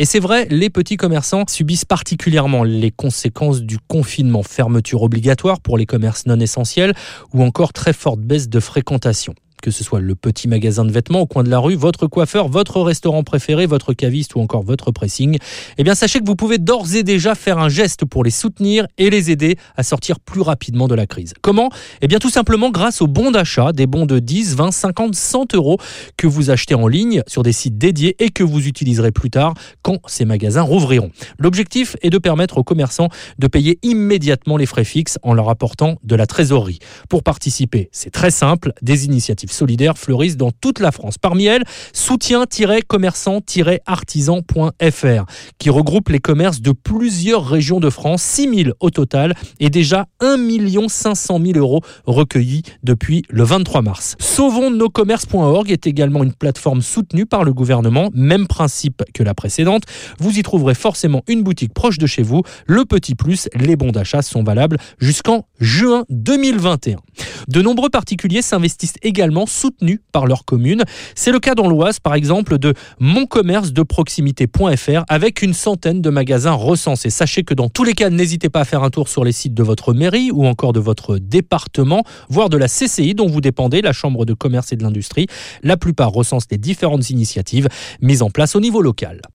Et c'est vrai, les petits commerçants subissent particulièrement les conséquences du confinement, fermeture obligatoire pour les commerces non essentiels ou encore très forte baisse de fréquentation que ce soit le petit magasin de vêtements au coin de la rue, votre coiffeur, votre restaurant préféré, votre caviste ou encore votre pressing, eh bien sachez que vous pouvez d'ores et déjà faire un geste pour les soutenir et les aider à sortir plus rapidement de la crise. Comment? Eh bien tout simplement grâce aux bons d'achat, des bons de 10, 20, 50, 100 euros que vous achetez en ligne sur des sites dédiés et que vous utiliserez plus tard quand ces magasins rouvriront. L'objectif est de permettre aux commerçants de payer immédiatement les frais fixes en leur apportant de la trésorerie. Pour participer, c'est très simple, des initiatives solidaires fleurissent dans toute la France. Parmi elles, soutien-commerçant-artisan.fr, qui regroupe les commerces de plusieurs régions de France, 6000 au total, et déjà 1 500 000 euros recueillis depuis le 23 mars. Sauvons-nos-commerces.org est également une plateforme soutenue par le gouvernement, même principe que la précédente. Vous y trouverez forcément une boutique proche de chez vous. Le petit plus, les bons d'achat sont valables jusqu'en juin 2021. De nombreux particuliers s'investissent également soutenus par leur commune. C'est le cas dans l'Oise, par exemple, de proximité.fr avec une centaine de magasins recensés. Sachez que dans tous les cas, n'hésitez pas à faire un tour sur les sites de votre mairie ou encore de votre département, voire de la CCI dont vous dépendez, la Chambre de commerce et de l'industrie. La plupart recensent les différentes initiatives mises en place au niveau local.